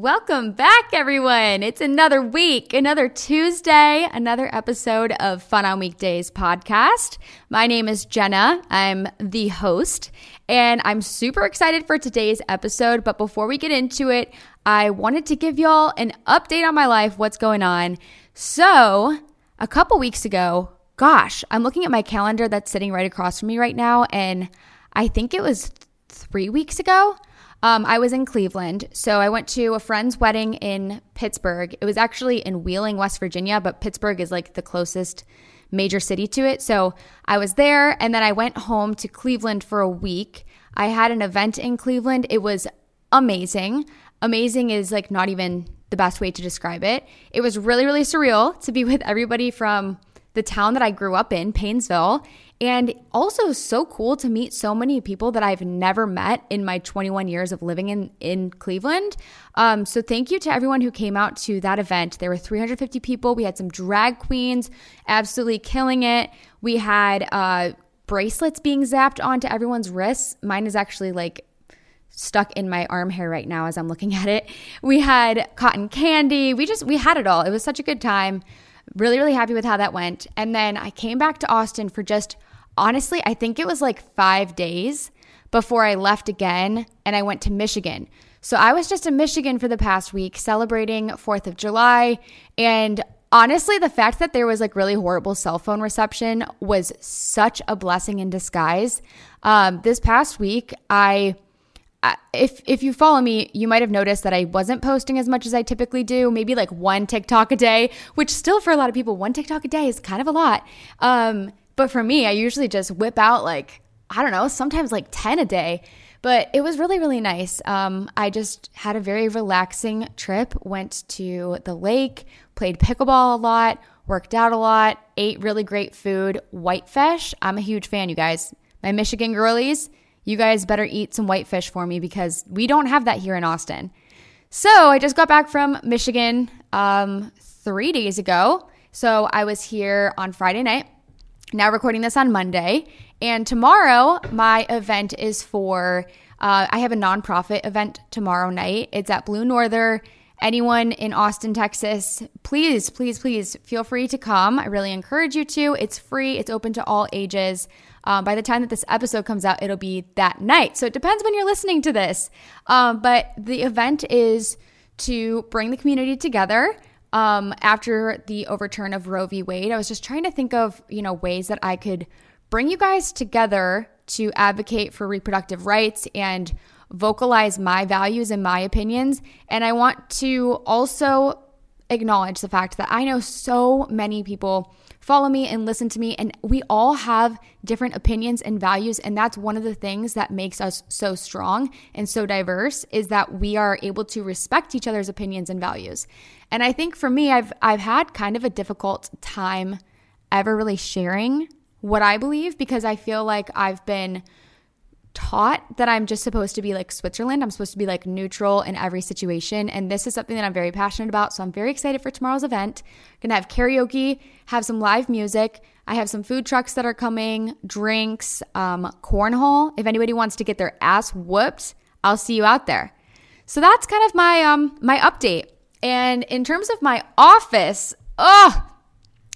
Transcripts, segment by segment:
Welcome back, everyone. It's another week, another Tuesday, another episode of Fun on Weekdays podcast. My name is Jenna. I'm the host, and I'm super excited for today's episode. But before we get into it, I wanted to give y'all an update on my life, what's going on. So, a couple weeks ago, gosh, I'm looking at my calendar that's sitting right across from me right now, and I think it was three weeks ago. Um, I was in Cleveland. So I went to a friend's wedding in Pittsburgh. It was actually in Wheeling, West Virginia, but Pittsburgh is like the closest major city to it. So I was there and then I went home to Cleveland for a week. I had an event in Cleveland. It was amazing. Amazing is like not even the best way to describe it. It was really, really surreal to be with everybody from the town that I grew up in, Painesville, and also so cool to meet so many people that I've never met in my 21 years of living in, in Cleveland. Um, so thank you to everyone who came out to that event. There were 350 people. We had some drag queens absolutely killing it. We had uh, bracelets being zapped onto everyone's wrists. Mine is actually like stuck in my arm hair right now as I'm looking at it. We had cotton candy. We just, we had it all. It was such a good time. Really, really happy with how that went. And then I came back to Austin for just honestly, I think it was like five days before I left again and I went to Michigan. So I was just in Michigan for the past week celebrating 4th of July. And honestly, the fact that there was like really horrible cell phone reception was such a blessing in disguise. Um, this past week, I. If if you follow me, you might have noticed that I wasn't posting as much as I typically do. Maybe like one TikTok a day, which still for a lot of people, one TikTok a day is kind of a lot. Um, but for me, I usually just whip out like, I don't know, sometimes like 10 a day. But it was really, really nice. Um, I just had a very relaxing trip, went to the lake, played pickleball a lot, worked out a lot, ate really great food. Whitefish, I'm a huge fan, you guys. My Michigan girlies, you guys better eat some whitefish for me because we don't have that here in Austin. So I just got back from Michigan um, three days ago. So I was here on Friday night now recording this on Monday. And tomorrow, my event is for, uh, I have a nonprofit event tomorrow night. It's at Blue Norther. Anyone in Austin, Texas, please, please, please feel free to come. I really encourage you to. It's free, it's open to all ages. Um, by the time that this episode comes out, it'll be that night. So it depends when you're listening to this. Um, but the event is to bring the community together um, after the overturn of Roe v. Wade, I was just trying to think of, you know, ways that I could bring you guys together to advocate for reproductive rights and vocalize my values and my opinions. And I want to also acknowledge the fact that I know so many people follow me and listen to me. And we all have different opinions and values. And that's one of the things that makes us so strong and so diverse is that we are able to respect each other's opinions and values. And I think for me, I've I've had kind of a difficult time ever really sharing what I believe because I feel like I've been taught that I'm just supposed to be like Switzerland. I'm supposed to be like neutral in every situation. And this is something that I'm very passionate about. So I'm very excited for tomorrow's event. Gonna have karaoke, have some live music. I have some food trucks that are coming, drinks, um, cornhole. If anybody wants to get their ass whooped, I'll see you out there. So that's kind of my um my update. And in terms of my office, oh,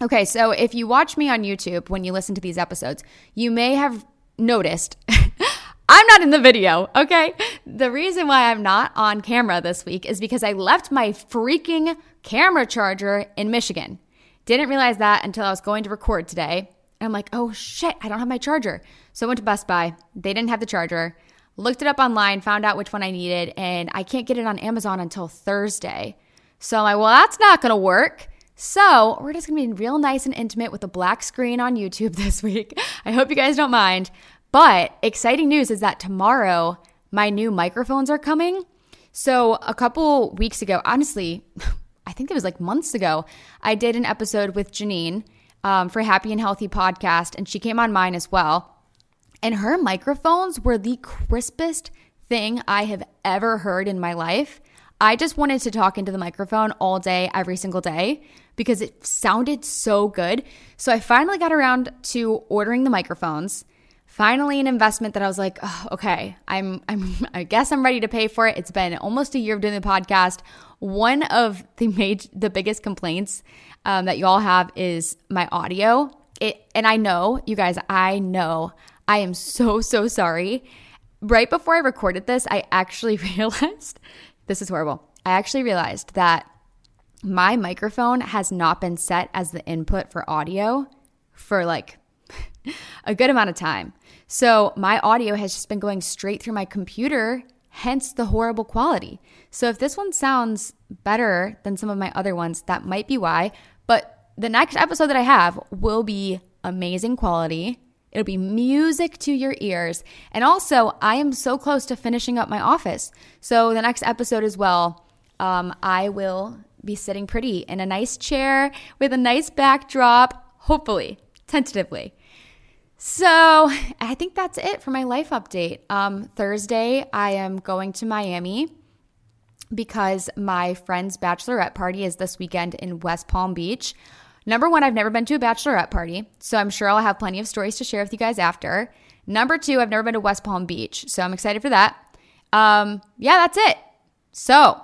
okay. So if you watch me on YouTube when you listen to these episodes, you may have noticed I'm not in the video, okay? The reason why I'm not on camera this week is because I left my freaking camera charger in Michigan. Didn't realize that until I was going to record today. And I'm like, oh shit, I don't have my charger. So I went to Best Buy. They didn't have the charger. Looked it up online, found out which one I needed, and I can't get it on Amazon until Thursday. So I'm like, well, that's not gonna work. So we're just gonna be real nice and intimate with a black screen on YouTube this week. I hope you guys don't mind. But exciting news is that tomorrow my new microphones are coming. So a couple weeks ago, honestly, I think it was like months ago, I did an episode with Janine um, for Happy and Healthy podcast, and she came on mine as well. And her microphones were the crispest thing I have ever heard in my life. I just wanted to talk into the microphone all day, every single day, because it sounded so good. So I finally got around to ordering the microphones finally an investment that I was like, oh, okay, I'm, I'm, I guess I'm ready to pay for it. It's been almost a year of doing the podcast. One of the major, the biggest complaints um, that you all have is my audio. It, and I know, you guys, I know I am so, so sorry. Right before I recorded this, I actually realized this is horrible. I actually realized that my microphone has not been set as the input for audio for like a good amount of time. So my audio has just been going straight through my computer, hence the horrible quality. So if this one sounds better than some of my other ones, that might be why. But the next episode that I have will be amazing quality. It'll be music to your ears. And also, I am so close to finishing up my office. So, the next episode as well, um, I will be sitting pretty in a nice chair with a nice backdrop, hopefully, tentatively. So, I think that's it for my life update. Um, Thursday, I am going to Miami because my friend's bachelorette party is this weekend in West Palm Beach. Number one, I've never been to a bachelorette party, so I'm sure I'll have plenty of stories to share with you guys after. Number two, I've never been to West Palm Beach, so I'm excited for that. Um, yeah, that's it. So,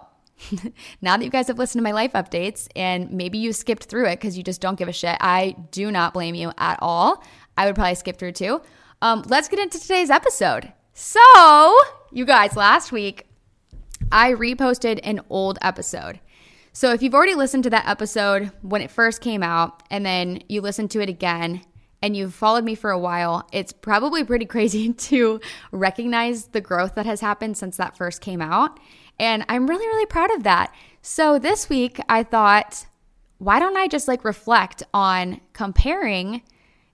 now that you guys have listened to my life updates and maybe you skipped through it because you just don't give a shit, I do not blame you at all. I would probably skip through too. Um, let's get into today's episode. So, you guys, last week I reposted an old episode. So if you've already listened to that episode when it first came out and then you listened to it again and you've followed me for a while, it's probably pretty crazy to recognize the growth that has happened since that first came out. And I'm really, really proud of that. So this week I thought, why don't I just like reflect on comparing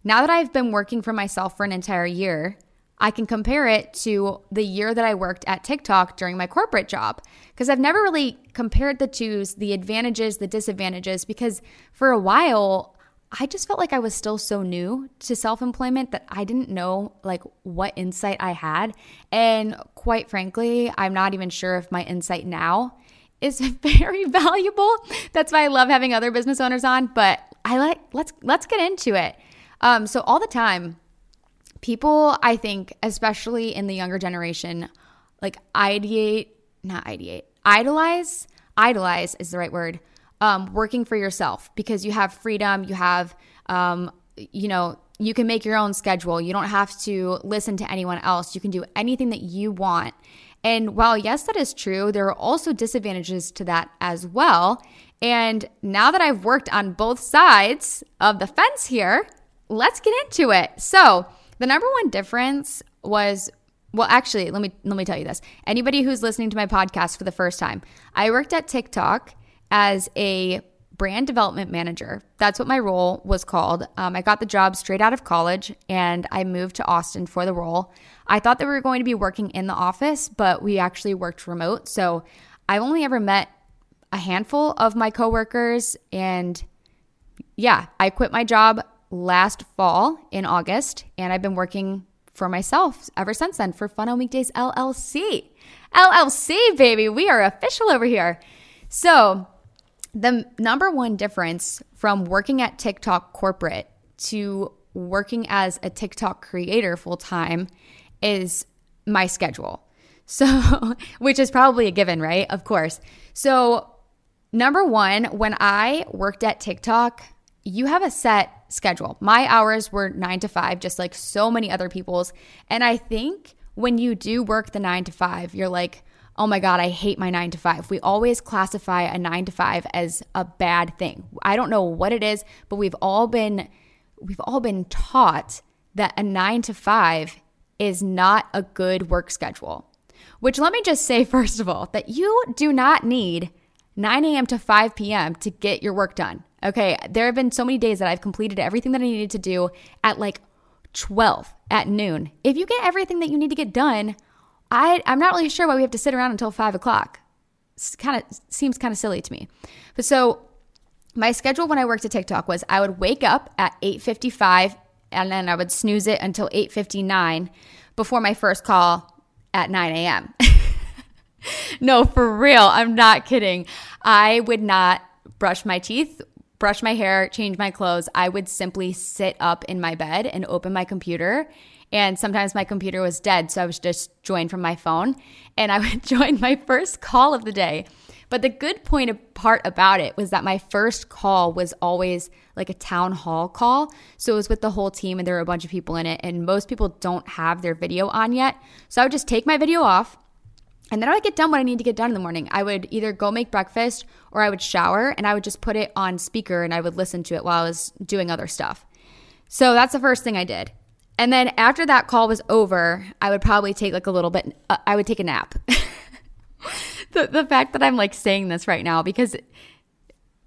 now that I've been working for myself for an entire year? I can compare it to the year that I worked at TikTok during my corporate job because I've never really compared the twos, the advantages, the disadvantages, because for a while, I just felt like I was still so new to self-employment that I didn't know like what insight I had. And quite frankly, I'm not even sure if my insight now is very valuable. That's why I love having other business owners on, but I like let's let's get into it. Um, so all the time people, I think, especially in the younger generation, like ideate, not ideate, idolize, idolize is the right word, um, working for yourself because you have freedom, you have, um, you know, you can make your own schedule. You don't have to listen to anyone else. You can do anything that you want. And while, yes, that is true, there are also disadvantages to that as well. And now that I've worked on both sides of the fence here, let's get into it. So, the number one difference was well, actually, let me let me tell you this. Anybody who's listening to my podcast for the first time, I worked at TikTok as a brand development manager. That's what my role was called. Um, I got the job straight out of college and I moved to Austin for the role. I thought that we were going to be working in the office, but we actually worked remote. So I've only ever met a handful of my coworkers. And yeah, I quit my job last fall in August, and I've been working for myself ever since then for Fun on Weekdays LLC. LLC, baby, we are official over here. So, the number one difference from working at TikTok corporate to working as a TikTok creator full time is my schedule. So, which is probably a given, right? Of course. So, number one, when I worked at TikTok, you have a set schedule. My hours were nine to five, just like so many other people's. And I think when you do work the nine to five, you're like, oh my God, I hate my nine to five. We always classify a nine to five as a bad thing. I don't know what it is, but we've all been we've all been taught that a nine to five is not a good work schedule. Which let me just say, first of all, that you do not need 9 a.m. to 5 p.m. to get your work done. Okay, there have been so many days that I've completed everything that I needed to do at like 12 at noon. If you get everything that you need to get done, I, I'm not really sure why we have to sit around until 5 o'clock. Kind of seems kind of silly to me. But so my schedule when I worked at TikTok was I would wake up at 8:55 and then I would snooze it until 8:59 before my first call at 9 a.m. no, for real. I'm not kidding. I would not brush my teeth, brush my hair, change my clothes. I would simply sit up in my bed and open my computer And sometimes my computer was dead, so I was just joined from my phone and I would join my first call of the day. But the good point part about it was that my first call was always like a town hall call. So it was with the whole team and there were a bunch of people in it. And most people don't have their video on yet. So I would just take my video off and then I would get done what I need to get done in the morning. I would either go make breakfast or I would shower and I would just put it on speaker and I would listen to it while I was doing other stuff. So that's the first thing I did. And then after that call was over, I would probably take like a little bit, uh, I would take a nap. the, the fact that I'm like saying this right now, because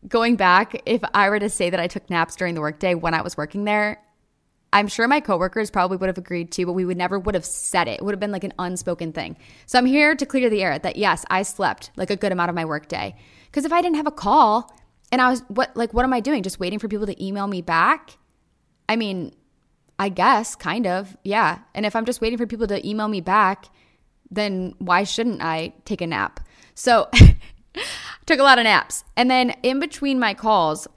going back, if I were to say that I took naps during the workday when I was working there, I'm sure my coworkers probably would have agreed too, but we would never would have said it. It would have been like an unspoken thing. So I'm here to clear the air that yes, I slept like a good amount of my workday. Because if I didn't have a call and I was what like what am I doing? Just waiting for people to email me back? I mean, I guess kind of. Yeah. And if I'm just waiting for people to email me back, then why shouldn't I take a nap? So took a lot of naps. And then in between my calls,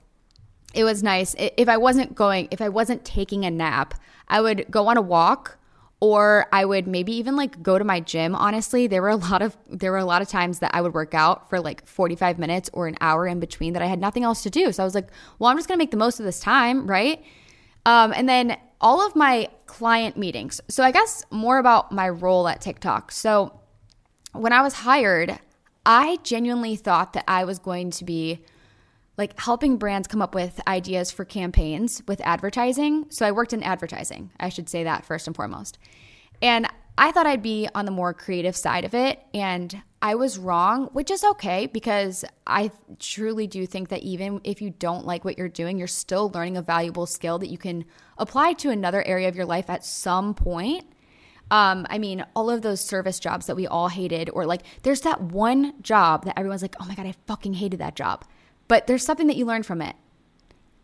it was nice. If I wasn't going, if I wasn't taking a nap, I would go on a walk or I would maybe even like go to my gym. Honestly, there were a lot of there were a lot of times that I would work out for like 45 minutes or an hour in between that I had nothing else to do. So I was like, well, I'm just going to make the most of this time, right? Um, and then all of my client meetings. So I guess more about my role at TikTok. So when I was hired, I genuinely thought that I was going to be like helping brands come up with ideas for campaigns with advertising. So I worked in advertising. I should say that first and foremost. And I thought I'd be on the more creative side of it. And I was wrong, which is okay because I truly do think that even if you don't like what you're doing, you're still learning a valuable skill that you can apply to another area of your life at some point. Um, I mean, all of those service jobs that we all hated, or like there's that one job that everyone's like, oh my God, I fucking hated that job but there's something that you learn from it.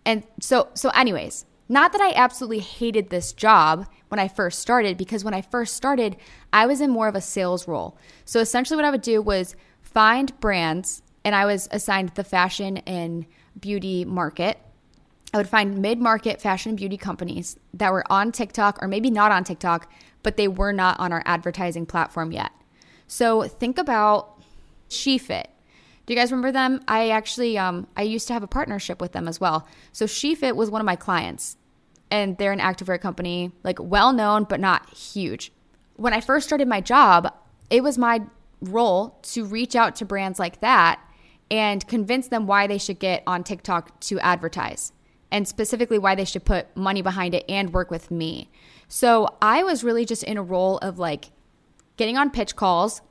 And so, so, anyways, not that I absolutely hated this job when I first started, because when I first started, I was in more of a sales role. So essentially, what I would do was find brands, and I was assigned the fashion and beauty market. I would find mid market fashion and beauty companies that were on TikTok or maybe not on TikTok, but they were not on our advertising platform yet. So think about SheFit. Do you guys remember them? I actually um, I used to have a partnership with them as well. So SheFit was one of my clients, and they're an activewear company, like well known but not huge. When I first started my job, it was my role to reach out to brands like that and convince them why they should get on TikTok to advertise and specifically why they should put money behind it and work with me. So I was really just in a role of like getting on pitch calls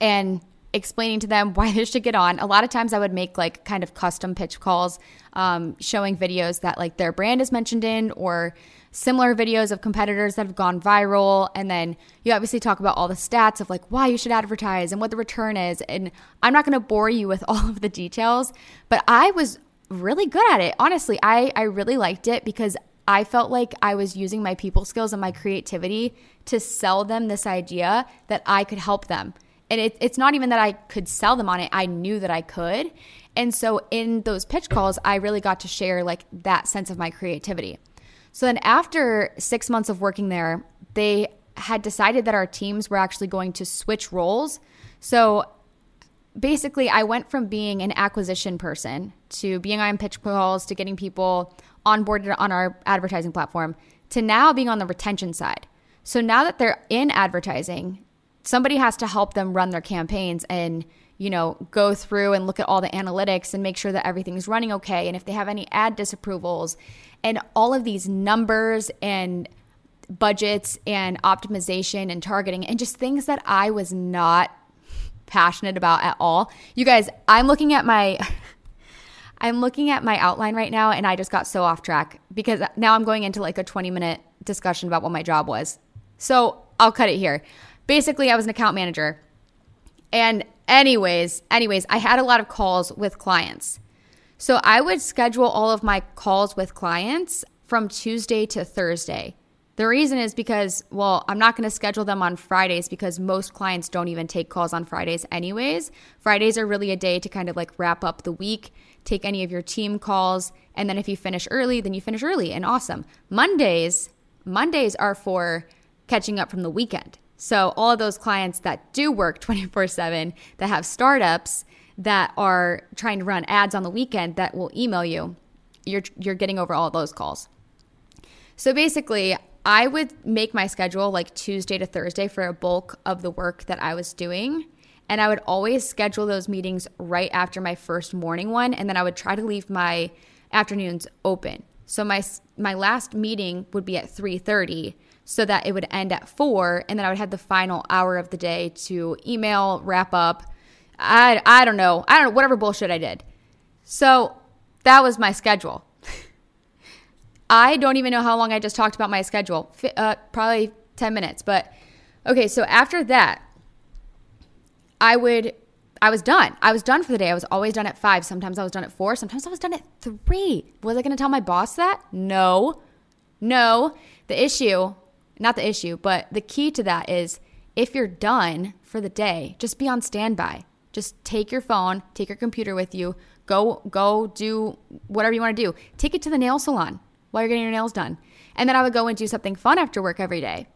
and explaining to them why they should get on. A lot of times I would make like kind of custom pitch calls, um, showing videos that like their brand is mentioned in or similar videos of competitors that have gone viral. And then you obviously talk about all the stats of like why you should advertise and what the return is. And I'm not going to bore you with all of the details, but I was really good at it. Honestly, I, I really liked it because I felt like I was using my people skills and my creativity to sell them this idea that I could help them and it, it's not even that I could sell them on it. I knew that I could. And so in those pitch calls, I really got to share like that sense of my creativity. So then after six months of working there, they had decided that our teams were actually going to switch roles. So basically, I went from being an acquisition person to being on pitch calls to getting people onboarded on our advertising platform to now being on the retention side. So now that they're in advertising, somebody has to help them run their campaigns and you know go through and look at all the analytics and make sure that everything's running okay and if they have any ad disapprovals and all of these numbers and budgets and optimization and targeting and just things that I was not passionate about at all. You guys, I'm looking at my I'm looking at my outline right now and I just got so off track because now I'm going into like a 20 minute discussion about what my job was. So, I'll cut it here basically, I was an account manager. And, anyways, anyways, I had a lot of calls with clients. So I would schedule all of my calls with clients from Tuesday to Thursday. The reason is because, well, I'm not going to schedule them on Fridays because most clients don't even take calls on Fridays, anyways. Fridays are really a day to kind of like wrap up the week, take any of your team calls, and then if you finish early, then you finish early and awesome. Mondays Mondays are for catching up from the weekend. So, all of those clients that do work 24 7, that have startups that are trying to run ads on the weekend that will email you, you're, you're getting over all those calls. So, basically, I would make my schedule like Tuesday to Thursday for a bulk of the work that I was doing. And I would always schedule those meetings right after my first morning one. And then I would try to leave my afternoons open. So my my last meeting would be at 3:30 so that it would end at 4 and then I would have the final hour of the day to email, wrap up. I I don't know. I don't know whatever bullshit I did. So that was my schedule. I don't even know how long I just talked about my schedule. Uh, probably 10 minutes, but okay, so after that I would I was done. I was done for the day. I was always done at five. Sometimes I was done at four. Sometimes I was done at three. Was I going to tell my boss that? No. No. The issue, not the issue, but the key to that is if you're done for the day, just be on standby. Just take your phone, take your computer with you, go go do whatever you want to do. Take it to the nail salon while you're getting your nails done. And then I would go and do something fun after work every day.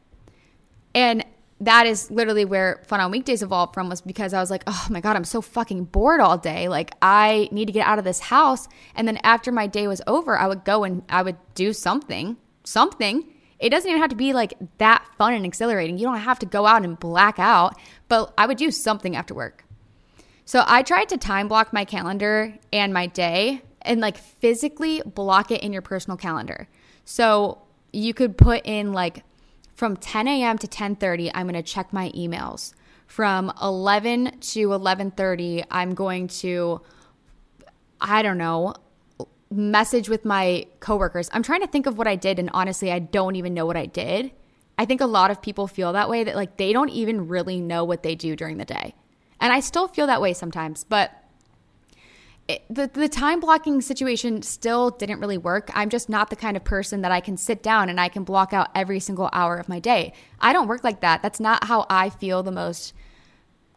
And that is literally where fun on weekdays evolved from was because I was like, oh my God, I'm so fucking bored all day. Like, I need to get out of this house. And then after my day was over, I would go and I would do something, something. It doesn't even have to be like that fun and exhilarating. You don't have to go out and black out, but I would do something after work. So I tried to time block my calendar and my day and like physically block it in your personal calendar. So you could put in like from 10 a.m. to 10:30, I'm going to check my emails. From 11 to 11:30, I'm going to I don't know, message with my coworkers. I'm trying to think of what I did and honestly, I don't even know what I did. I think a lot of people feel that way that like they don't even really know what they do during the day. And I still feel that way sometimes, but it, the the time blocking situation still didn't really work. I'm just not the kind of person that I can sit down and I can block out every single hour of my day. I don't work like that. That's not how I feel the most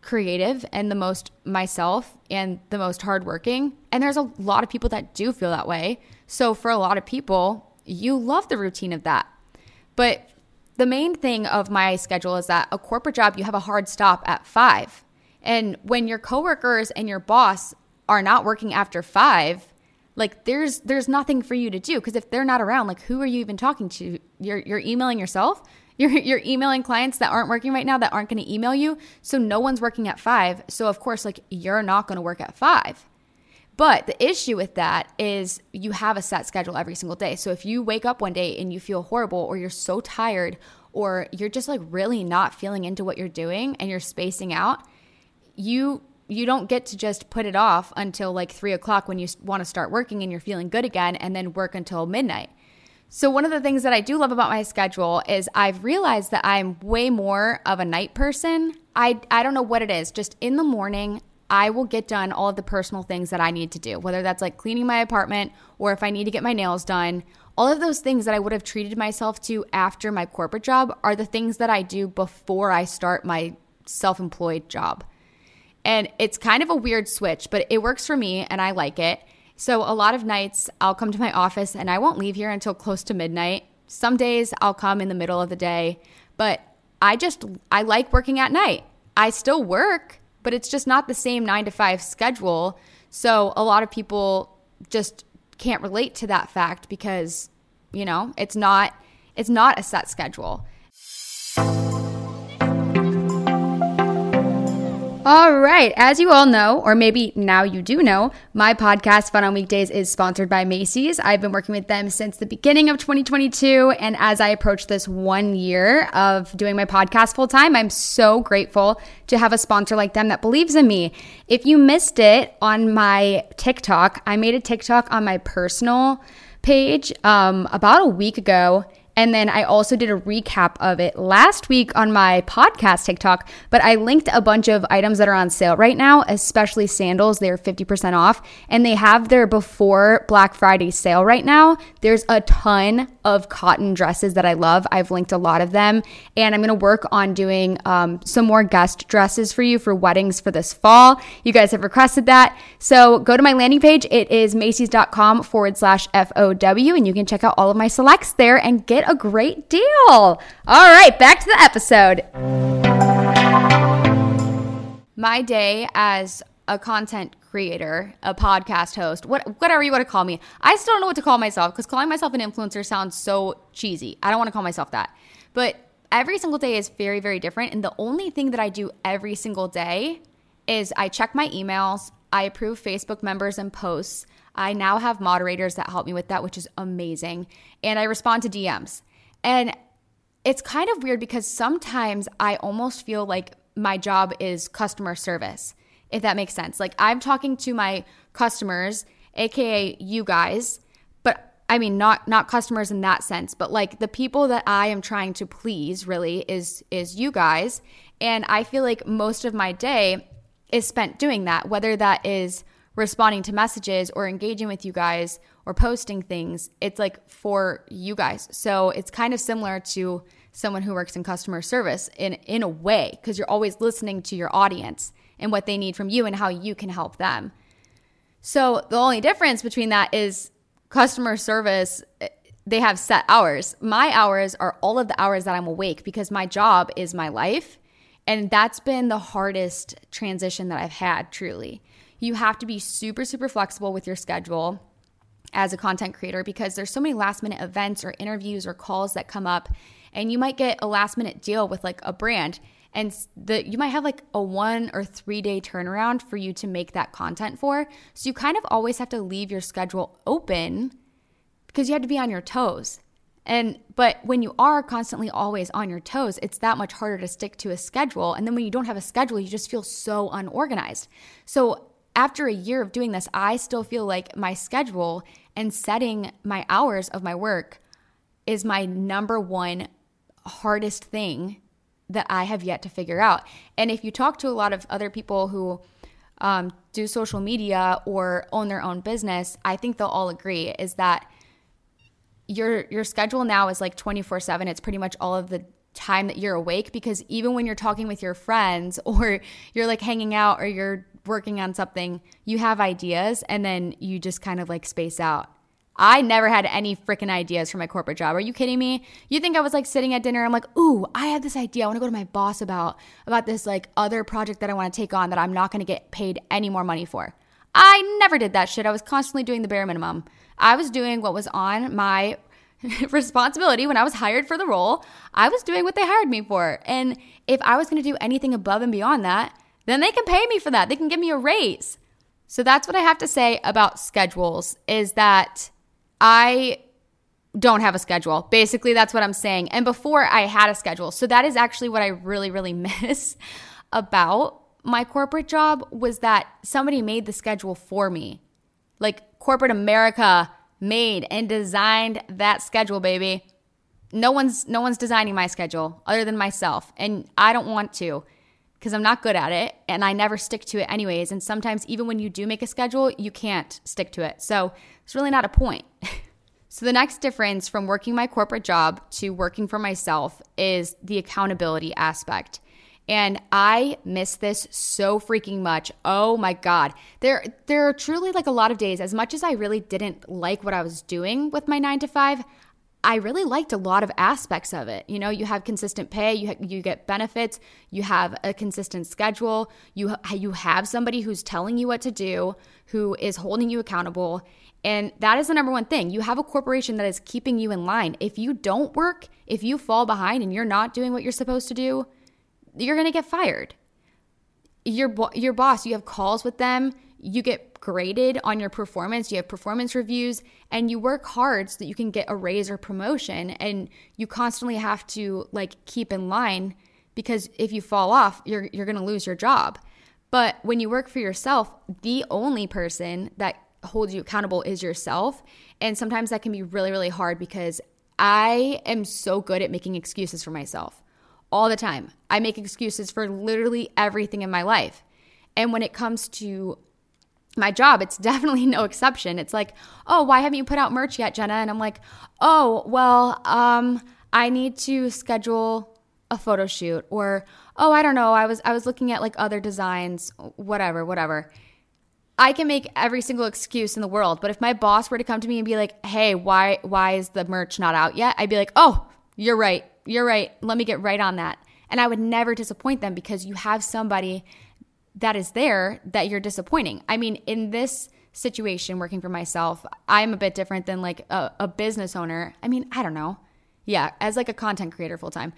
creative and the most myself and the most hardworking. And there's a lot of people that do feel that way. So for a lot of people, you love the routine of that. But the main thing of my schedule is that a corporate job, you have a hard stop at five. And when your coworkers and your boss are not working after five, like there's there's nothing for you to do because if they're not around, like who are you even talking to? You're you're emailing yourself. You're you're emailing clients that aren't working right now that aren't going to email you. So no one's working at five. So of course, like you're not going to work at five. But the issue with that is you have a set schedule every single day. So if you wake up one day and you feel horrible or you're so tired or you're just like really not feeling into what you're doing and you're spacing out, you you don't get to just put it off until like three o'clock when you want to start working and you're feeling good again and then work until midnight. So, one of the things that I do love about my schedule is I've realized that I'm way more of a night person. I, I don't know what it is. Just in the morning, I will get done all of the personal things that I need to do, whether that's like cleaning my apartment or if I need to get my nails done. All of those things that I would have treated myself to after my corporate job are the things that I do before I start my self employed job. And it's kind of a weird switch, but it works for me and I like it. So a lot of nights I'll come to my office and I won't leave here until close to midnight. Some days I'll come in the middle of the day, but I just I like working at night. I still work, but it's just not the same 9 to 5 schedule. So a lot of people just can't relate to that fact because, you know, it's not it's not a set schedule. All right. As you all know, or maybe now you do know, my podcast, Fun on Weekdays, is sponsored by Macy's. I've been working with them since the beginning of 2022. And as I approach this one year of doing my podcast full time, I'm so grateful to have a sponsor like them that believes in me. If you missed it on my TikTok, I made a TikTok on my personal page um, about a week ago and then I also did a recap of it last week on my podcast TikTok, but I linked a bunch of items that are on sale right now, especially sandals. They're 50% off and they have their before Black Friday sale right now. There's a ton of cotton dresses that I love. I've linked a lot of them and I'm going to work on doing um, some more guest dresses for you for weddings for this fall. You guys have requested that. So go to my landing page. It is Macy's.com forward slash FOW and you can check out all of my selects there and get a great deal. All right, back to the episode. My day as a content creator, a podcast host, what, whatever you want to call me. I still don't know what to call myself because calling myself an influencer sounds so cheesy. I don't want to call myself that. But every single day is very, very different. And the only thing that I do every single day is I check my emails, I approve Facebook members and posts. I now have moderators that help me with that, which is amazing. And I respond to DMs. And it's kind of weird because sometimes I almost feel like my job is customer service if that makes sense. Like I'm talking to my customers, aka you guys, but I mean not not customers in that sense, but like the people that I am trying to please really is is you guys, and I feel like most of my day is spent doing that, whether that is responding to messages or engaging with you guys or posting things. It's like for you guys. So it's kind of similar to someone who works in customer service in in a way because you're always listening to your audience and what they need from you and how you can help them. So the only difference between that is customer service, eh, they have set hours. My hours are all of the hours that I'm awake because my job is my life. And that's been the hardest transition that I've had, truly. You have to be super, super flexible with your schedule as a content creator because there's so many last minute events or interviews or calls that come up and you might get a last minute deal with like a brand and the you might have like a one or three day turnaround for you to make that content for. So you kind of always have to leave your schedule open because you have to be on your toes. And but when you are constantly always on your toes it's that much harder to stick to a schedule. And then when you don't have a schedule you just feel so unorganized. So after a year of doing this i still feel like my schedule and setting my hours of my work is my number one hardest thing that I have yet to figure out. And if you talk to a lot of other people who um, do social media or own their own business, I think they'll all agree is that your your schedule now is like 24/7. It's pretty much all of the time that you're awake because even when you're talking with your friends or you're like hanging out or you're working on something, you have ideas and then you just kind of like space out. I never had any freaking ideas for my corporate job. Are you kidding me? You think I was like sitting at dinner? I'm like, ooh, I have this idea. I want to go to my boss about about this like other project that I want to take on that I'm not going to get paid any more money for. I never did that shit. I was constantly doing the bare minimum. I was doing what was on my responsibility when I was hired for the role. I was doing what they hired me for. And if I was going to do anything above and beyond that, then they can pay me for that. They can give me a raise. So that's what I have to say about schedules is that I don't have a schedule. Basically, that's what I'm saying. And before I had a schedule. So that is actually what I really, really miss about my corporate job was that somebody made the schedule for me. Like corporate America made and designed that schedule, baby. No one's no one's designing my schedule other than myself. And I don't want to because I'm not good at it and I never stick to it anyways. And sometimes even when you do make a schedule, you can't stick to it. So it's really not a point. so, the next difference from working my corporate job to working for myself is the accountability aspect. And I miss this so freaking much. Oh my god. There there are truly like a lot of days as much as I really didn't like what I was doing with my 9 to 5, I really liked a lot of aspects of it. You know, you have consistent pay, you ha- you get benefits, you have a consistent schedule, you ha- you have somebody who's telling you what to do, who is holding you accountable, and that is the number one thing. You have a corporation that is keeping you in line. If you don't work, if you fall behind and you're not doing what you're supposed to do, you're going to get fired. Your your boss, you have calls with them, you get graded on your performance, you have performance reviews, and you work hard so that you can get a raise or promotion and you constantly have to like keep in line because if you fall off, you're you're to lose your job. But when you work for yourself, the only person that holds you accountable is yourself, and sometimes that can be really really hard because I am so good at making excuses for myself all the time. I make excuses for literally everything in my life. And when it comes to my job, it's definitely no exception. It's like, oh, why haven't you put out merch yet, Jenna? And I'm like, oh, well, um, I need to schedule a photo shoot, or oh, I don't know, I was I was looking at like other designs, whatever, whatever. I can make every single excuse in the world, but if my boss were to come to me and be like, "Hey, why why is the merch not out yet?" I'd be like, "Oh, you're right. You're right. Let me get right on that." And I would never disappoint them because you have somebody that is there that you're disappointing. I mean, in this situation working for myself, I'm a bit different than like a, a business owner. I mean, I don't know. Yeah, as like a content creator full time.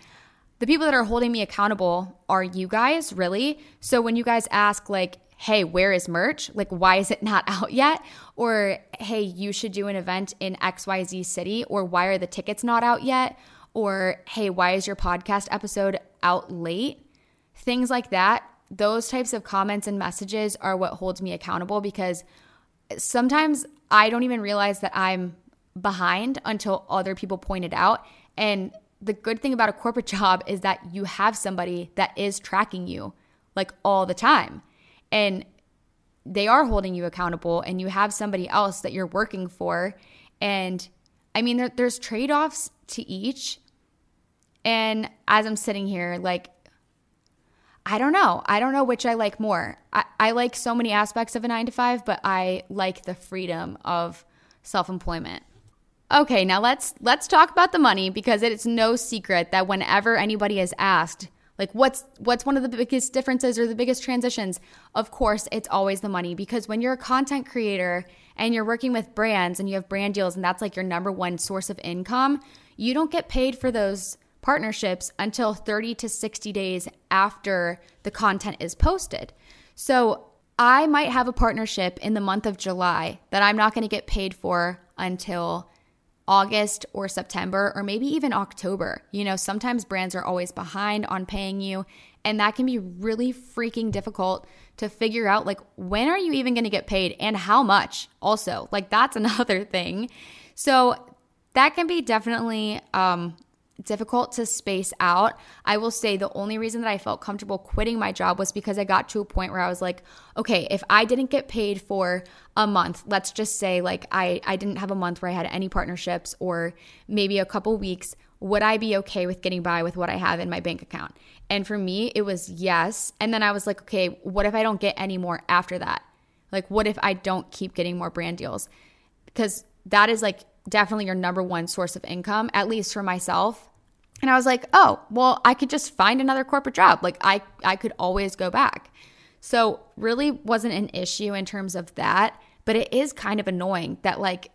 The people that are holding me accountable are you guys, really? So when you guys ask like, "Hey, where is merch?" Like, why is it not out yet? Or, "Hey, you should do an event in XYZ city," or "Why are the tickets not out yet?" Or, "Hey, why is your podcast episode out late?" Things like that. Those types of comments and messages are what holds me accountable because sometimes I don't even realize that I'm behind until other people point it out. And the good thing about a corporate job is that you have somebody that is tracking you like all the time. And they are holding you accountable and you have somebody else that you're working for. And I mean, there, there's trade offs to each. And as I'm sitting here, like, I don't know. I don't know which I like more. I, I like so many aspects of a nine to five, but I like the freedom of self employment. Okay, now let's let's talk about the money because it's no secret that whenever anybody is asked, like what's what's one of the biggest differences or the biggest transitions, of course, it's always the money because when you're a content creator and you're working with brands and you have brand deals and that's like your number one source of income, you don't get paid for those partnerships until 30 to 60 days after the content is posted. So, I might have a partnership in the month of July that I'm not going to get paid for until August or September or maybe even October. You know, sometimes brands are always behind on paying you, and that can be really freaking difficult to figure out like when are you even going to get paid and how much also. Like that's another thing. So that can be definitely um difficult to space out. I will say the only reason that I felt comfortable quitting my job was because I got to a point where I was like, okay, if I didn't get paid for a month, let's just say like I I didn't have a month where I had any partnerships or maybe a couple weeks, would I be okay with getting by with what I have in my bank account? And for me, it was yes. And then I was like, okay, what if I don't get any more after that? Like what if I don't keep getting more brand deals? Because that is like definitely your number one source of income, at least for myself. And I was like, oh, well, I could just find another corporate job. Like I I could always go back. So really wasn't an issue in terms of that, but it is kind of annoying that like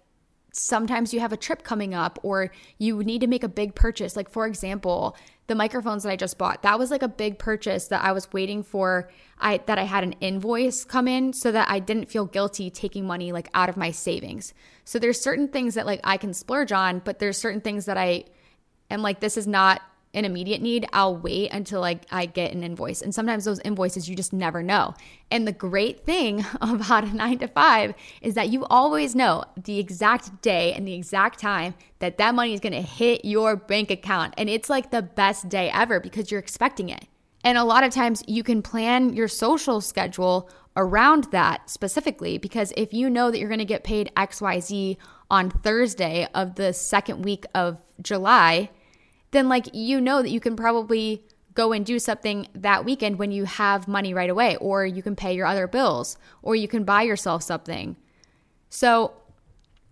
sometimes you have a trip coming up or you need to make a big purchase. Like for example, the microphones that I just bought, that was like a big purchase that I was waiting for I that I had an invoice come in so that I didn't feel guilty taking money like out of my savings. So there's certain things that like I can splurge on, but there's certain things that I am like this is not an immediate need, I'll wait until like I get an invoice. And sometimes those invoices you just never know. And the great thing about a 9 to 5 is that you always know the exact day and the exact time that that money is going to hit your bank account. And it's like the best day ever because you're expecting it. And a lot of times you can plan your social schedule around that specifically because if you know that you're going to get paid XYZ on Thursday of the second week of July, then like you know that you can probably go and do something that weekend when you have money right away or you can pay your other bills or you can buy yourself something. So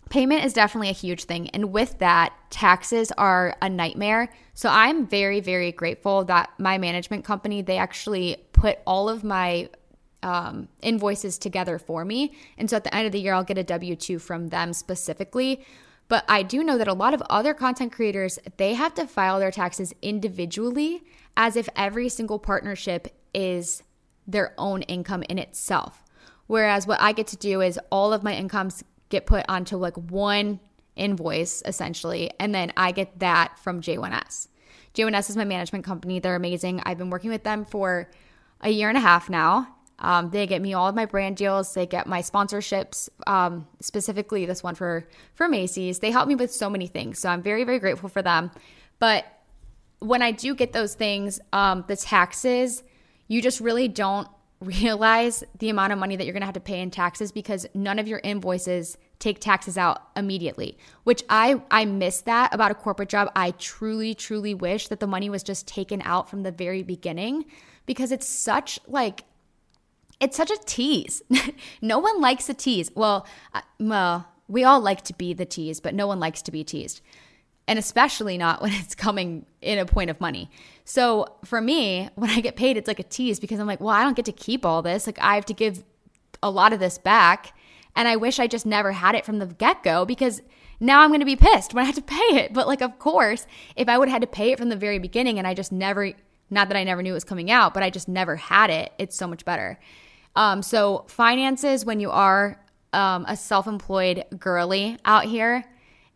payment is definitely a huge thing and with that taxes are a nightmare. So I'm very very grateful that my management company they actually put all of my um, invoices together for me. And so at the end of the year, I'll get a W 2 from them specifically, but I do know that a lot of other content creators, they have to file their taxes individually as if every single partnership is their own income in itself. Whereas what I get to do is all of my incomes get put onto like one invoice essentially, and then I get that from J1S. J1S is my management company. They're amazing. I've been working with them for a year and a half now, um, they get me all of my brand deals. They get my sponsorships, um, specifically this one for for Macy's. They help me with so many things, so I'm very very grateful for them. But when I do get those things, um, the taxes, you just really don't realize the amount of money that you're going to have to pay in taxes because none of your invoices take taxes out immediately which i i miss that about a corporate job i truly truly wish that the money was just taken out from the very beginning because it's such like it's such a tease. no one likes a tease. Well, uh, well, we all like to be the tease, but no one likes to be teased. And especially not when it's coming in a point of money. So for me, when I get paid, it's like a tease because I'm like, well, I don't get to keep all this. Like I have to give a lot of this back. And I wish I just never had it from the get go because now I'm going to be pissed when I have to pay it. But like, of course, if I would have had to pay it from the very beginning and I just never, not that I never knew it was coming out, but I just never had it, it's so much better. Um, so, finances, when you are um, a self employed girly out here,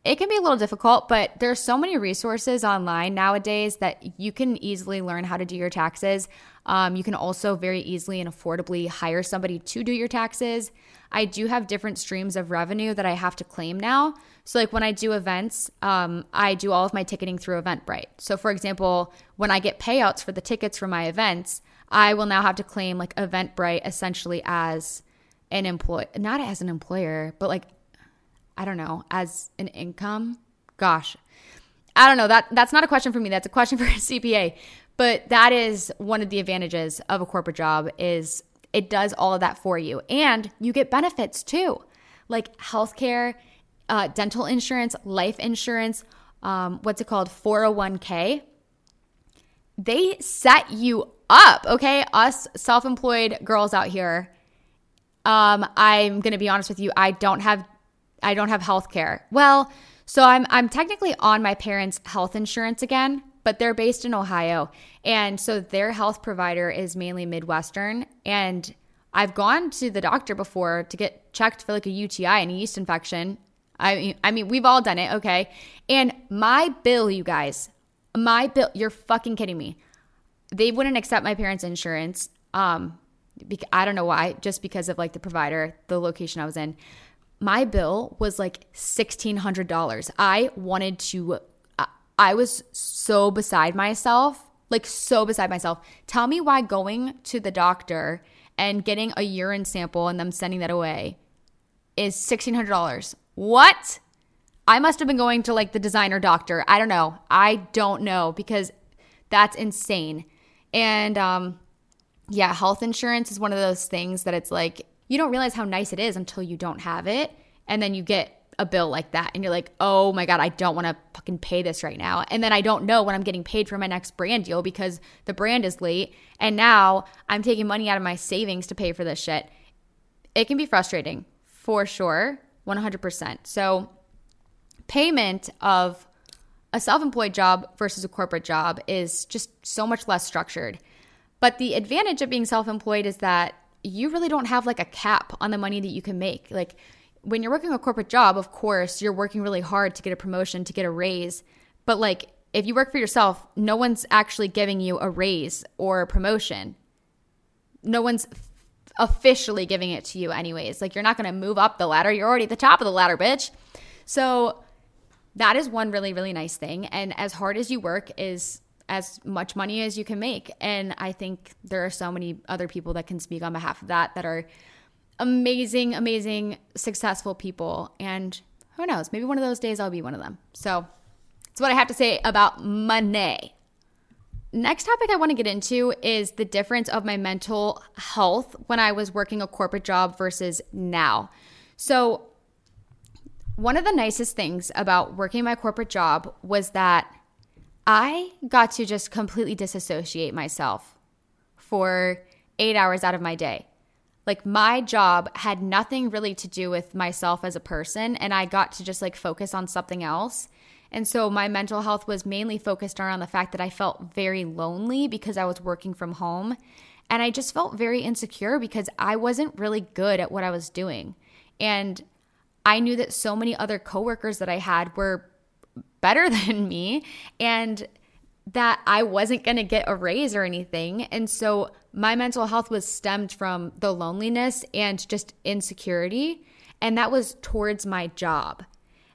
it can be a little difficult, but there's so many resources online nowadays that you can easily learn how to do your taxes. Um, you can also very easily and affordably hire somebody to do your taxes. I do have different streams of revenue that I have to claim now. So, like when I do events, um, I do all of my ticketing through Eventbrite. So, for example, when I get payouts for the tickets for my events, I will now have to claim like Eventbrite essentially as an employee, not as an employer, but like, I don't know, as an income. Gosh, I don't know. That that's not a question for me. That's a question for a CPA. But that is one of the advantages of a corporate job is it does all of that for you, and you get benefits too, like healthcare, uh, dental insurance, life insurance. Um, what's it called? 401k. They set you up, okay? Us self employed girls out here. Um, I'm gonna be honest with you, I don't have I don't have health care. Well, so I'm I'm technically on my parents' health insurance again, but they're based in Ohio. And so their health provider is mainly Midwestern. And I've gone to the doctor before to get checked for like a UTI and a yeast infection. I mean, I mean, we've all done it, okay? And my bill, you guys, my bill, you're fucking kidding me they wouldn't accept my parents' insurance. Um, I don't know why, just because of like the provider, the location I was in. My bill was like $1,600. I wanted to, I was so beside myself, like so beside myself. Tell me why going to the doctor and getting a urine sample and them sending that away is $1,600. What? I must have been going to like the designer doctor. I don't know. I don't know because that's insane. And um, yeah, health insurance is one of those things that it's like you don't realize how nice it is until you don't have it. And then you get a bill like that and you're like, oh my God, I don't want to fucking pay this right now. And then I don't know when I'm getting paid for my next brand deal because the brand is late. And now I'm taking money out of my savings to pay for this shit. It can be frustrating for sure, 100%. So, payment of a self employed job versus a corporate job is just so much less structured. But the advantage of being self employed is that you really don't have like a cap on the money that you can make. Like when you're working a corporate job, of course, you're working really hard to get a promotion, to get a raise. But like if you work for yourself, no one's actually giving you a raise or a promotion. No one's officially giving it to you, anyways. Like you're not going to move up the ladder. You're already at the top of the ladder, bitch. So that is one really, really nice thing. And as hard as you work is as much money as you can make. And I think there are so many other people that can speak on behalf of that that are amazing, amazing, successful people. And who knows, maybe one of those days I'll be one of them. So that's what I have to say about money. Next topic I want to get into is the difference of my mental health when I was working a corporate job versus now. So, one of the nicest things about working my corporate job was that I got to just completely disassociate myself for eight hours out of my day. Like my job had nothing really to do with myself as a person, and I got to just like focus on something else. And so my mental health was mainly focused around the fact that I felt very lonely because I was working from home. And I just felt very insecure because I wasn't really good at what I was doing. And I knew that so many other coworkers that I had were better than me and that I wasn't going to get a raise or anything. And so my mental health was stemmed from the loneliness and just insecurity. And that was towards my job.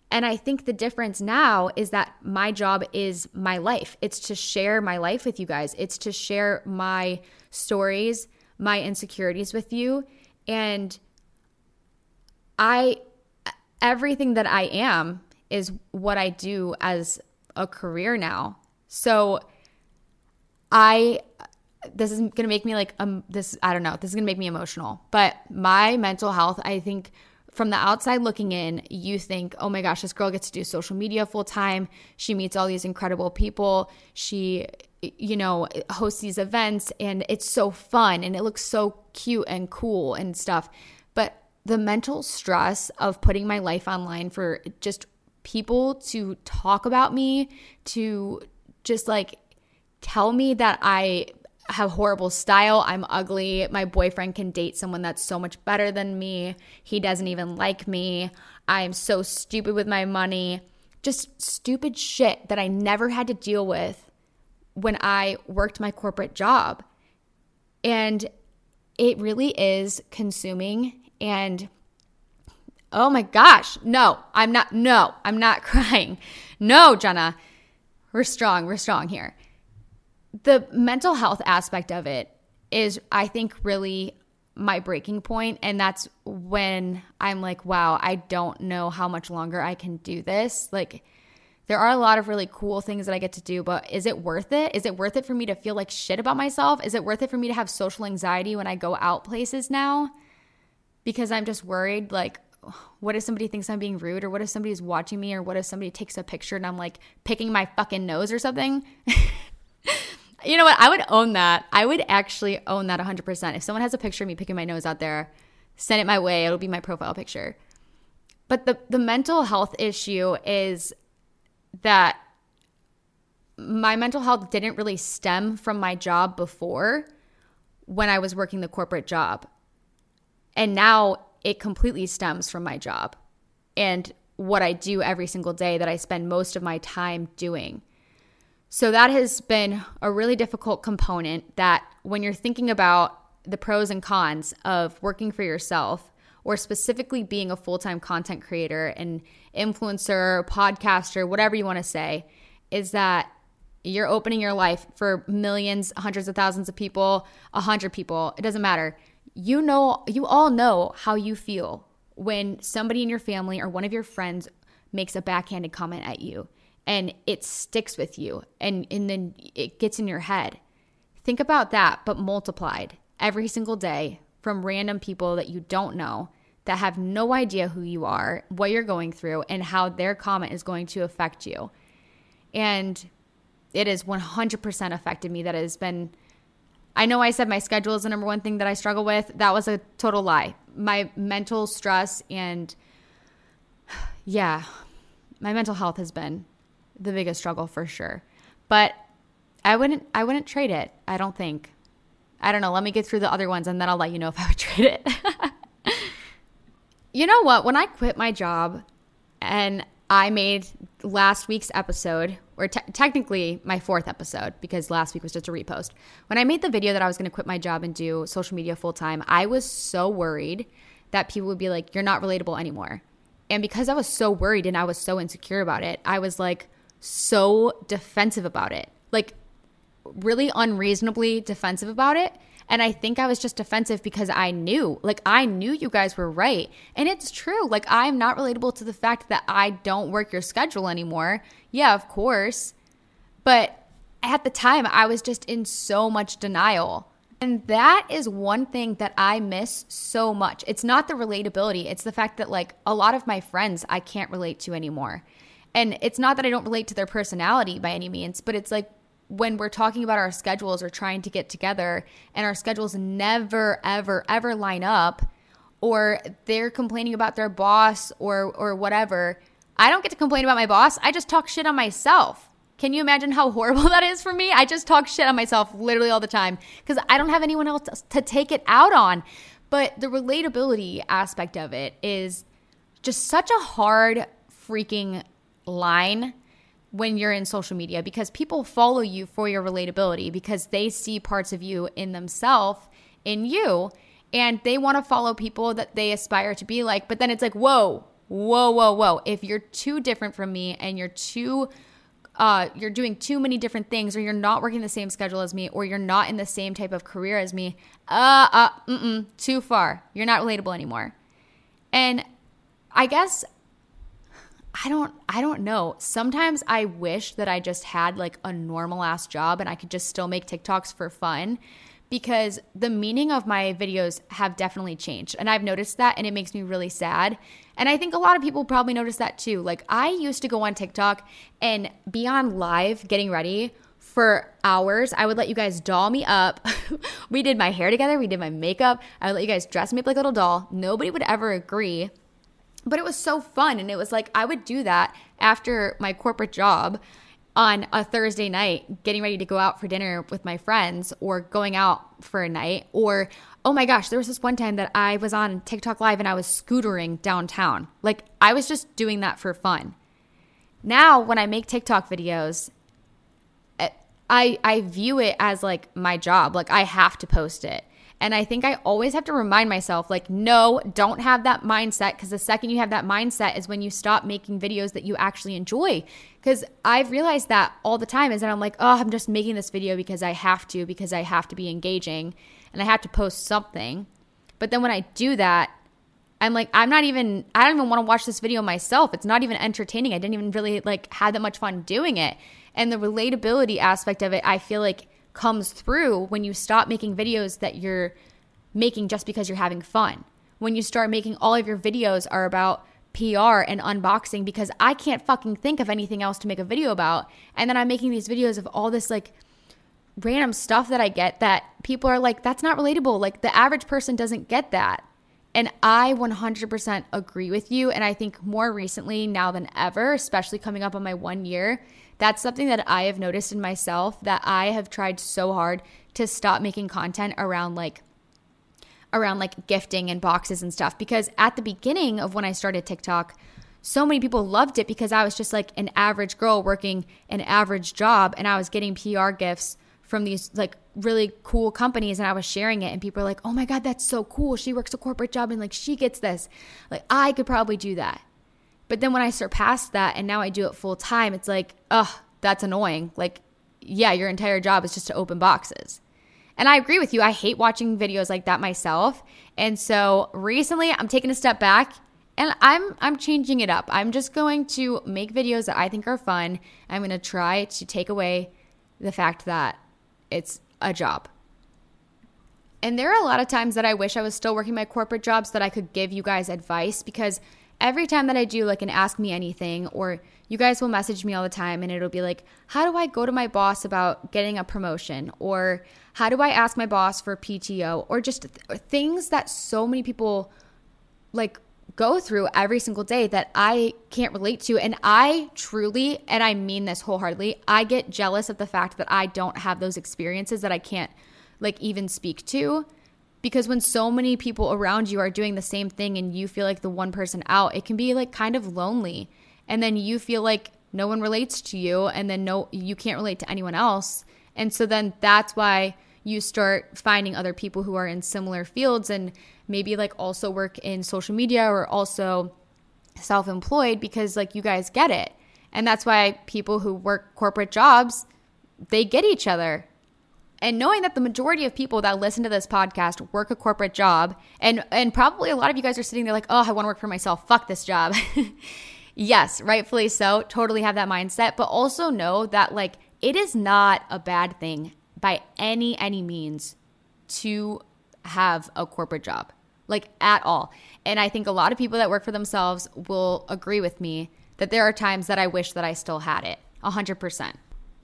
And I think the difference now is that my job is my life. It's to share my life with you guys, it's to share my stories, my insecurities with you. And I everything that I am is what I do as a career now. So I this is gonna make me like um this I don't know this is gonna make me emotional. But my mental health I think from the outside looking in you think oh my gosh this girl gets to do social media full time she meets all these incredible people. She you know hosts these events and it's so fun and it looks so cute and cool and stuff the mental stress of putting my life online for just people to talk about me to just like tell me that I have horrible style. I'm ugly. My boyfriend can date someone that's so much better than me. He doesn't even like me. I'm so stupid with my money. Just stupid shit that I never had to deal with when I worked my corporate job. And it really is consuming. And oh my gosh, no, I'm not, no, I'm not crying. No, Jenna, we're strong. We're strong here the mental health aspect of it is, I think, really my breaking point and that's when i'm like wow i don't know how much longer i can do this like there are a lot of really cool things that i get to do but is it worth it is it worth it for me to feel like shit about myself is it worth it for me to have social anxiety when i go out places now because i'm just worried like what if somebody thinks i'm being rude or what if somebody's watching me or what if somebody takes a picture and i'm like picking my fucking nose or something You know what? I would own that. I would actually own that 100%. If someone has a picture of me picking my nose out there, send it my way. It'll be my profile picture. But the, the mental health issue is that my mental health didn't really stem from my job before when I was working the corporate job. And now it completely stems from my job and what I do every single day that I spend most of my time doing. So that has been a really difficult component that when you're thinking about the pros and cons of working for yourself or specifically being a full-time content creator and influencer, podcaster, whatever you want to say, is that you're opening your life for millions, hundreds of thousands of people, a hundred people. It doesn't matter. You know, you all know how you feel when somebody in your family or one of your friends makes a backhanded comment at you and it sticks with you and, and then it gets in your head. Think about that, but multiplied every single day from random people that you don't know that have no idea who you are, what you're going through, and how their comment is going to affect you. And it has 100% affected me. That has been, I know I said my schedule is the number one thing that I struggle with. That was a total lie. My mental stress and, yeah, my mental health has been the biggest struggle for sure. But I wouldn't I wouldn't trade it. I don't think. I don't know. Let me get through the other ones and then I'll let you know if I would trade it. you know what? When I quit my job and I made last week's episode, or te- technically my fourth episode, because last week was just a repost. When I made the video that I was going to quit my job and do social media full time, I was so worried that people would be like, you're not relatable anymore. And because I was so worried and I was so insecure about it, I was like, so defensive about it. Like, really unreasonably defensive about it. And I think I was just defensive because I knew, like, I knew you guys were right. And it's true. Like, I'm not relatable to the fact that I don't work your schedule anymore. Yeah, of course. But at the time, I was just in so much denial. And that is one thing that I miss so much. It's not the relatability, it's the fact that, like, a lot of my friends I can't relate to anymore. And it's not that I don't relate to their personality by any means, but it's like when we're talking about our schedules or trying to get together and our schedules never ever ever line up or they're complaining about their boss or or whatever i don't get to complain about my boss. I just talk shit on myself. Can you imagine how horrible that is for me? I just talk shit on myself literally all the time because i don't have anyone else to take it out on. But the relatability aspect of it is just such a hard freaking line when you're in social media because people follow you for your relatability because they see parts of you in themselves in you and they want to follow people that they aspire to be like but then it's like whoa whoa whoa whoa. If you're too different from me and you're too uh, you're doing too many different things or you're not working the same schedule as me or you're not in the same type of career as me uh uh mm-mm, too far. You're not relatable anymore. And i guess I don't I don't know. Sometimes I wish that I just had like a normal ass job and I could just still make TikToks for fun because the meaning of my videos have definitely changed. And I've noticed that and it makes me really sad. And I think a lot of people probably notice that too. Like I used to go on TikTok and be on live getting ready for hours. I would let you guys doll me up. we did my hair together, we did my makeup. I would let you guys dress me up like a little doll. Nobody would ever agree. But it was so fun. And it was like I would do that after my corporate job on a Thursday night getting ready to go out for dinner with my friends or going out for a night or oh my gosh there was this one time that I was on TikTok live and I was scootering downtown. Like I was just doing that for fun. Now when I make TikTok videos eh, I I view it as like my job. Like I have to post it and I think I always have to remind myself, like, no, don't have that mindset. Because the second you have that mindset is when you stop making videos that you actually enjoy. Because I've realized that all the time is that I'm like, oh, I'm just making this video because I have to, because I have to be engaging and I have to post something. But then when I do that, I'm like, I'm not even, I don't even want to watch this video myself. It's not even entertaining. I didn't even really like have that much fun doing it. And the relatability aspect of it, I feel like comes through when you stop making videos that you're making just because you're having fun. When you start making all of your videos are about PR and unboxing because I can't fucking think of anything else to make a video about. And then I'm making these videos of all this like random stuff that I get that people are like, that's not relatable. Like the average person doesn't get that. And I 100% agree with you. And I think more recently, now than ever, especially coming up on my one year, that's something that I have noticed in myself that I have tried so hard to stop making content around like around like gifting and boxes and stuff because at the beginning of when I started TikTok, so many people loved it because I was just like an average girl working an average job and I was getting PR gifts from these like really cool companies and I was sharing it and people are like, "Oh my god, that's so cool. She works a corporate job and like she gets this." Like I could probably do that. But then when I surpassed that and now I do it full time, it's like, oh, that's annoying. Like, yeah, your entire job is just to open boxes. And I agree with you. I hate watching videos like that myself. And so recently I'm taking a step back and I'm I'm changing it up. I'm just going to make videos that I think are fun. I'm going to try to take away the fact that it's a job. And there are a lot of times that I wish I was still working my corporate jobs that I could give you guys advice because every time that I do like an ask me anything, or you guys will message me all the time and it'll be like, how do I go to my boss about getting a promotion? Or how do I ask my boss for PTO? Or just th- things that so many people like go through every single day that I can't relate to. And I truly, and I mean this wholeheartedly, I get jealous of the fact that I don't have those experiences that I can't like even speak to because when so many people around you are doing the same thing and you feel like the one person out, it can be like kind of lonely. And then you feel like no one relates to you and then no you can't relate to anyone else. And so then that's why you start finding other people who are in similar fields and maybe like also work in social media or also self-employed because like you guys get it. And that's why people who work corporate jobs, they get each other and knowing that the majority of people that listen to this podcast work a corporate job and and probably a lot of you guys are sitting there like oh i want to work for myself. Fuck this job. Yes rightfully so. Totally have that mindset. But also know that like it is not a bad thing by any any means to have a corporate job like at all. And i think a lot of people that work for themselves will agree with me that there are times that i wish that i still had it 100%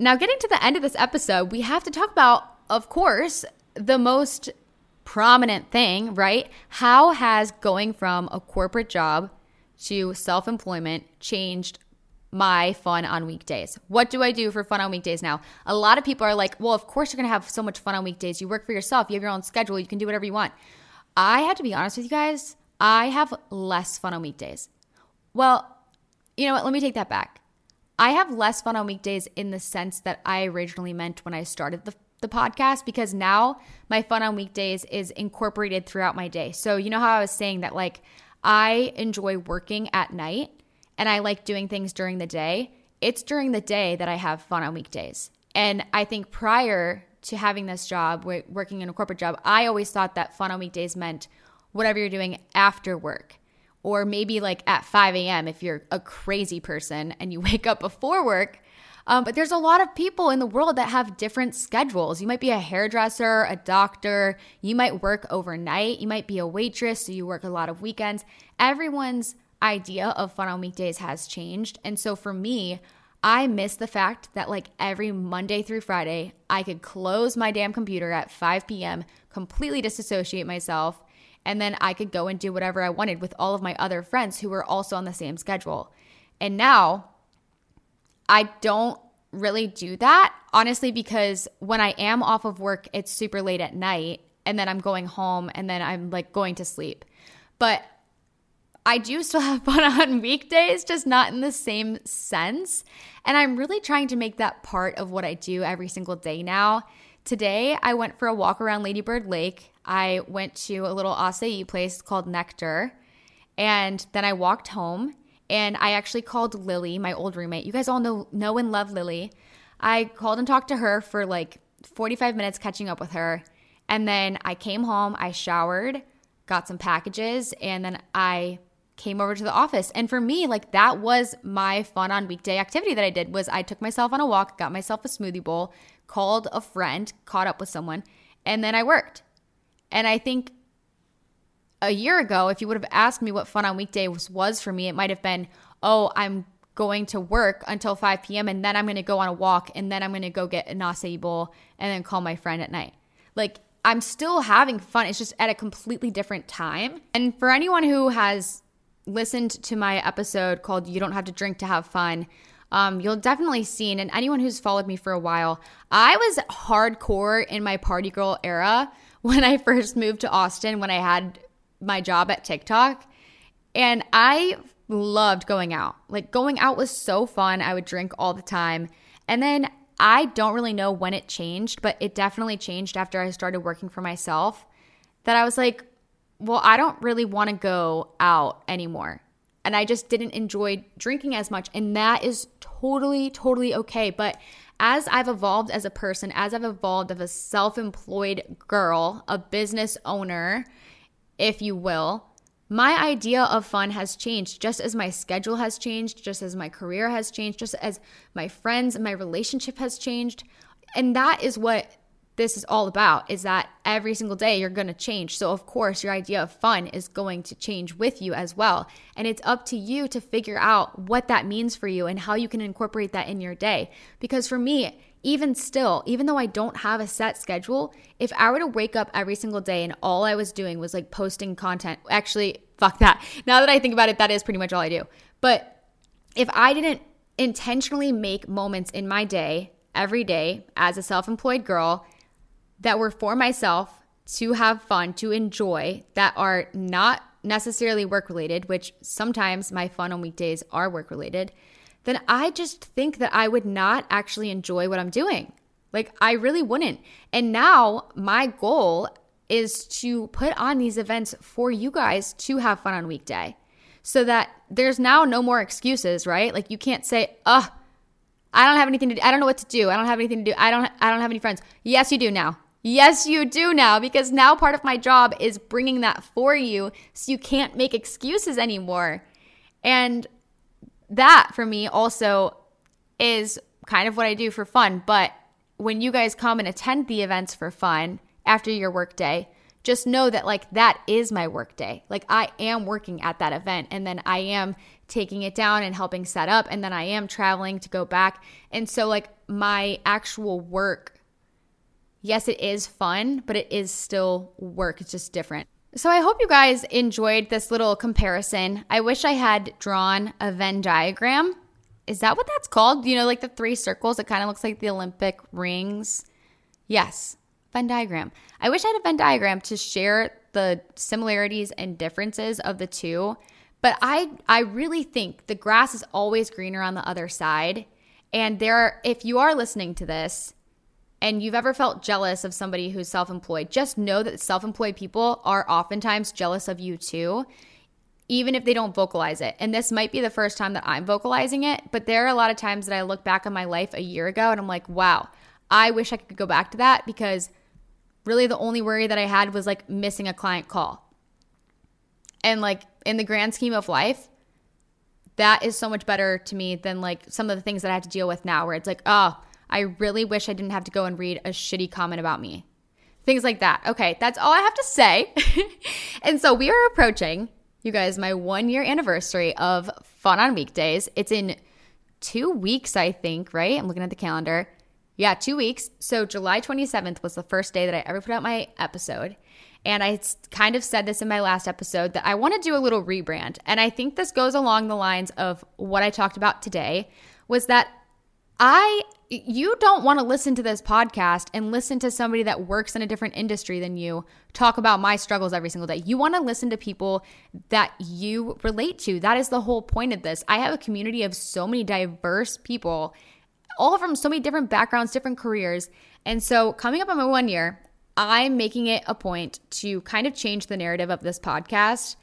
now, getting to the end of this episode, we have to talk about, of course, the most prominent thing, right? How has going from a corporate job to self employment changed my fun on weekdays? What do I do for fun on weekdays now? A lot of people are like, well, of course you're going to have so much fun on weekdays. You work for yourself, you have your own schedule, you can do whatever you want. I have to be honest with you guys, I have less fun on weekdays. Well, you know what? Let me take that back. I have less fun on weekdays in the sense that I originally meant when I started the, the podcast because now my fun on weekdays is incorporated throughout my day. So, you know how I was saying that, like, I enjoy working at night and I like doing things during the day. It's during the day that I have fun on weekdays. And I think prior to having this job, working in a corporate job, I always thought that fun on weekdays meant whatever you're doing after work or maybe like at 5 a.m. if you're a crazy person and you wake up before work. Um, but there's a lot of people in the world that have different schedules. You might be a hairdresser, a doctor, you might work overnight, you might be a waitress, so you work a lot of weekends. Everyone's idea of fun on weekdays has changed. And so for me, I miss the fact that like every Monday through Friday, I could close my damn computer at 5 p.m., completely disassociate myself, and then I could go and do whatever I wanted with all of my other friends who were also on the same schedule. And now I don't really do that, honestly, because when I am off of work, it's super late at night and then I'm going home and then I'm like going to sleep. But I do still have fun on weekdays, just not in the same sense. And I'm really trying to make that part of what I do every single day now. Today, I went for a walk around Ladybird Lake. I went to a little acai place called Nectar. And then I walked home and I actually called Lily, my old roommate. You guys all know know and love Lily. I called and talked to her for like 45 minutes catching up with her. And then I came home, I showered, got some packages, and then I came over to the office. And for me, like that was my fun on weekday activity that I did was I took myself on a walk, got myself a smoothie bowl, called a friend, caught up with someone, and then I worked. And I think a year ago, if you would have asked me what fun on weekdays was for me, it might have been, oh, I'm going to work until 5 p.m. and then I'm going to go on a walk and then I'm going to go get an acai bowl and then call my friend at night. Like I'm still having fun. It's just at a completely different time. And for anyone who has listened to my episode called You Don't Have to Drink to Have Fun, um, you'll definitely seen, and anyone who's followed me for a while, I was hardcore in my party girl era when I first moved to Austin, when I had my job at TikTok. And I loved going out. Like going out was so fun. I would drink all the time. And then I don't really know when it changed, but it definitely changed after I started working for myself. That I was like, well, I don't really want to go out anymore. And I just didn't enjoy drinking as much. And that is totally, totally okay. But as I've evolved as a person, as I've evolved as a self employed girl, a business owner, if you will, my idea of fun has changed just as my schedule has changed, just as my career has changed, just as my friends my relationship has changed. And that is what this is all about is that every single day you're going to change. So of course, your idea of fun is going to change with you as well. And it's up to you to figure out what that means for you and how you can incorporate that in your day. Because for me, even still, even though I don't have a set schedule, if I were to wake up every single day and all I was doing was like posting content, actually, fuck that. Now that I think about it, that is pretty much all I do. But if I didn't intentionally make moments in my day, every day, as a self employed girl, that were for myself to have fun, to enjoy, that are not necessarily work related, which sometimes my fun on weekdays are work related then I just think that I would not actually enjoy what I'm doing. Like, I really wouldn't. And now my goal is to put on these events for you guys to have fun on weekday so that there's now no more excuses, right? Like, you can't say, oh, I don't have anything to do. I don't know what to do. I don't have anything to do. I don't I don't have any friends. Yes, you do now. Yes, you do now because now part of my job is bringing that for you so you can't make excuses anymore. And that for me also is kind of what I do for fun. But when you guys come and attend the events for fun after your workday, just know that like that is my workday. Like I am working at that event and then I am taking it down and helping set up and then I am traveling to go back. And so like my actual work yes, it is fun, but it is still work. It's just different. So I hope you guys enjoyed this little comparison. I wish I had drawn a Venn diagram. Is that what that's called? You know, like the three circles, it kind of looks like the Olympic rings. Yes, Venn diagram. I wish I had a Venn diagram to share the similarities and differences of the two. But I I really think the grass is always greener on the other side. And there are, if you are listening to this and you've ever felt jealous of somebody who's self employed, just know that self employed people are oftentimes jealous of you too, even if they don't vocalize it. And this might be the first time that I'm vocalizing it, but there are a lot of times that I look back on my life a year ago and I'm like, wow, I wish I could go back to that because really the only worry that I had was like missing a client call. And like in the grand scheme of life, that is so much better to me than like some of the things that I have to deal with now where it's like, oh, I really wish I didn't have to go and read a shitty comment about me. Things like that. Okay, that's all I have to say. and so we are approaching, you guys, my one year anniversary of Fun on Weekdays. It's in two weeks, I think, right? I'm looking at the calendar. Yeah, two weeks. So July 27th was the first day that I ever put out my episode. And I kind of said this in my last episode that I want to do a little rebrand. And I think this goes along the lines of what I talked about today was that I you don't want to listen to this podcast and listen to somebody that works in a different industry than you talk about my struggles every single day. You want to listen to people that you relate to. That is the whole point of this. I have a community of so many diverse people, all from so many different backgrounds, different careers. And so, coming up on my one year, I'm making it a point to kind of change the narrative of this podcast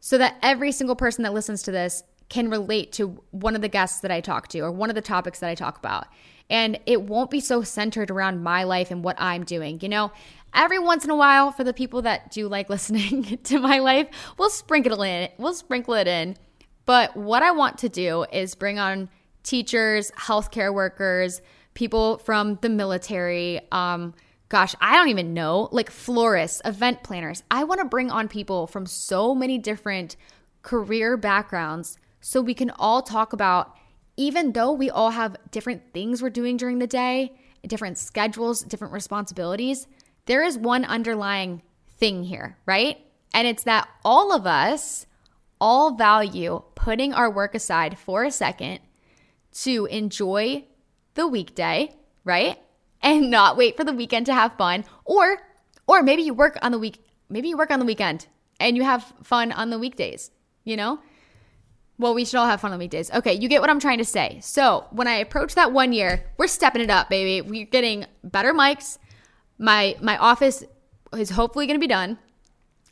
so that every single person that listens to this can relate to one of the guests that I talk to or one of the topics that I talk about. And it won't be so centered around my life and what I'm doing. You know, every once in a while, for the people that do like listening to my life, we'll sprinkle it in. We'll sprinkle it in. But what I want to do is bring on teachers, healthcare workers, people from the military, um, gosh, I don't even know, like florists, event planners. I want to bring on people from so many different career backgrounds so we can all talk about, even though we all have different things we're doing during the day, different schedules, different responsibilities, there is one underlying thing here, right? And it's that all of us all value putting our work aside for a second to enjoy the weekday, right? and not wait for the weekend to have fun or or maybe you work on the week maybe you work on the weekend and you have fun on the weekdays you know well we should all have fun on weekdays okay you get what i'm trying to say so when i approach that one year we're stepping it up baby we're getting better mics my my office is hopefully going to be done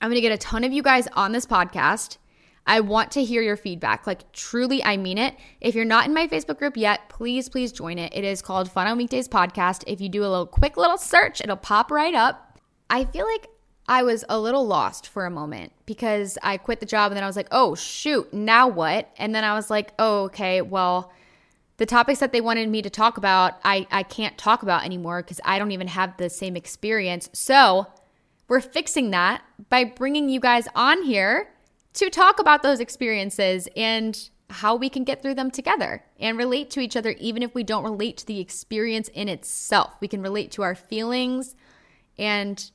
i'm going to get a ton of you guys on this podcast I want to hear your feedback. Like, truly, I mean it. If you're not in my Facebook group yet, please, please join it. It is called Fun on Weekdays Podcast. If you do a little quick little search, it'll pop right up. I feel like I was a little lost for a moment because I quit the job and then I was like, oh, shoot, now what? And then I was like, oh, okay, well, the topics that they wanted me to talk about, I, I can't talk about anymore because I don't even have the same experience. So, we're fixing that by bringing you guys on here to talk about those experiences and how we can get through them together and relate to each other, even if we don't relate to the experience in itself. We can relate to our feelings and,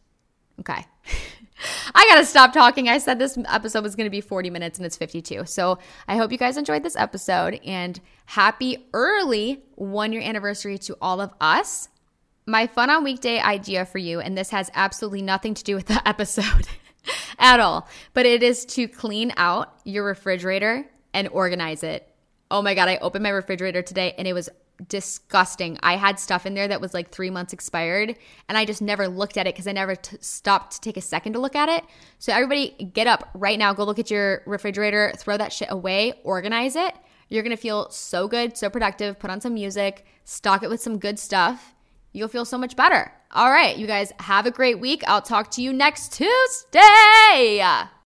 okay. I gotta stop talking. I said this episode was gonna be 40 minutes and it's 52. So I hope you guys enjoyed this episode and happy early one year anniversary to all of us. My fun on weekday idea for you, and this has absolutely nothing to do with the episode. at all. But it is to clean out your refrigerator and organize it. Oh my God, I opened my refrigerator today and it was disgusting. I had stuff in there that was like three months expired, and I just never looked at it because I never t- stopped to take a second to look at it. So, everybody, get up right now, go look at your refrigerator, throw that shit away, organize it. You're gonna feel so good, so productive. Put on some music, stock it with some good stuff. You'll feel so much better. All right, you guys have a great week. I'll talk to you next Tuesday.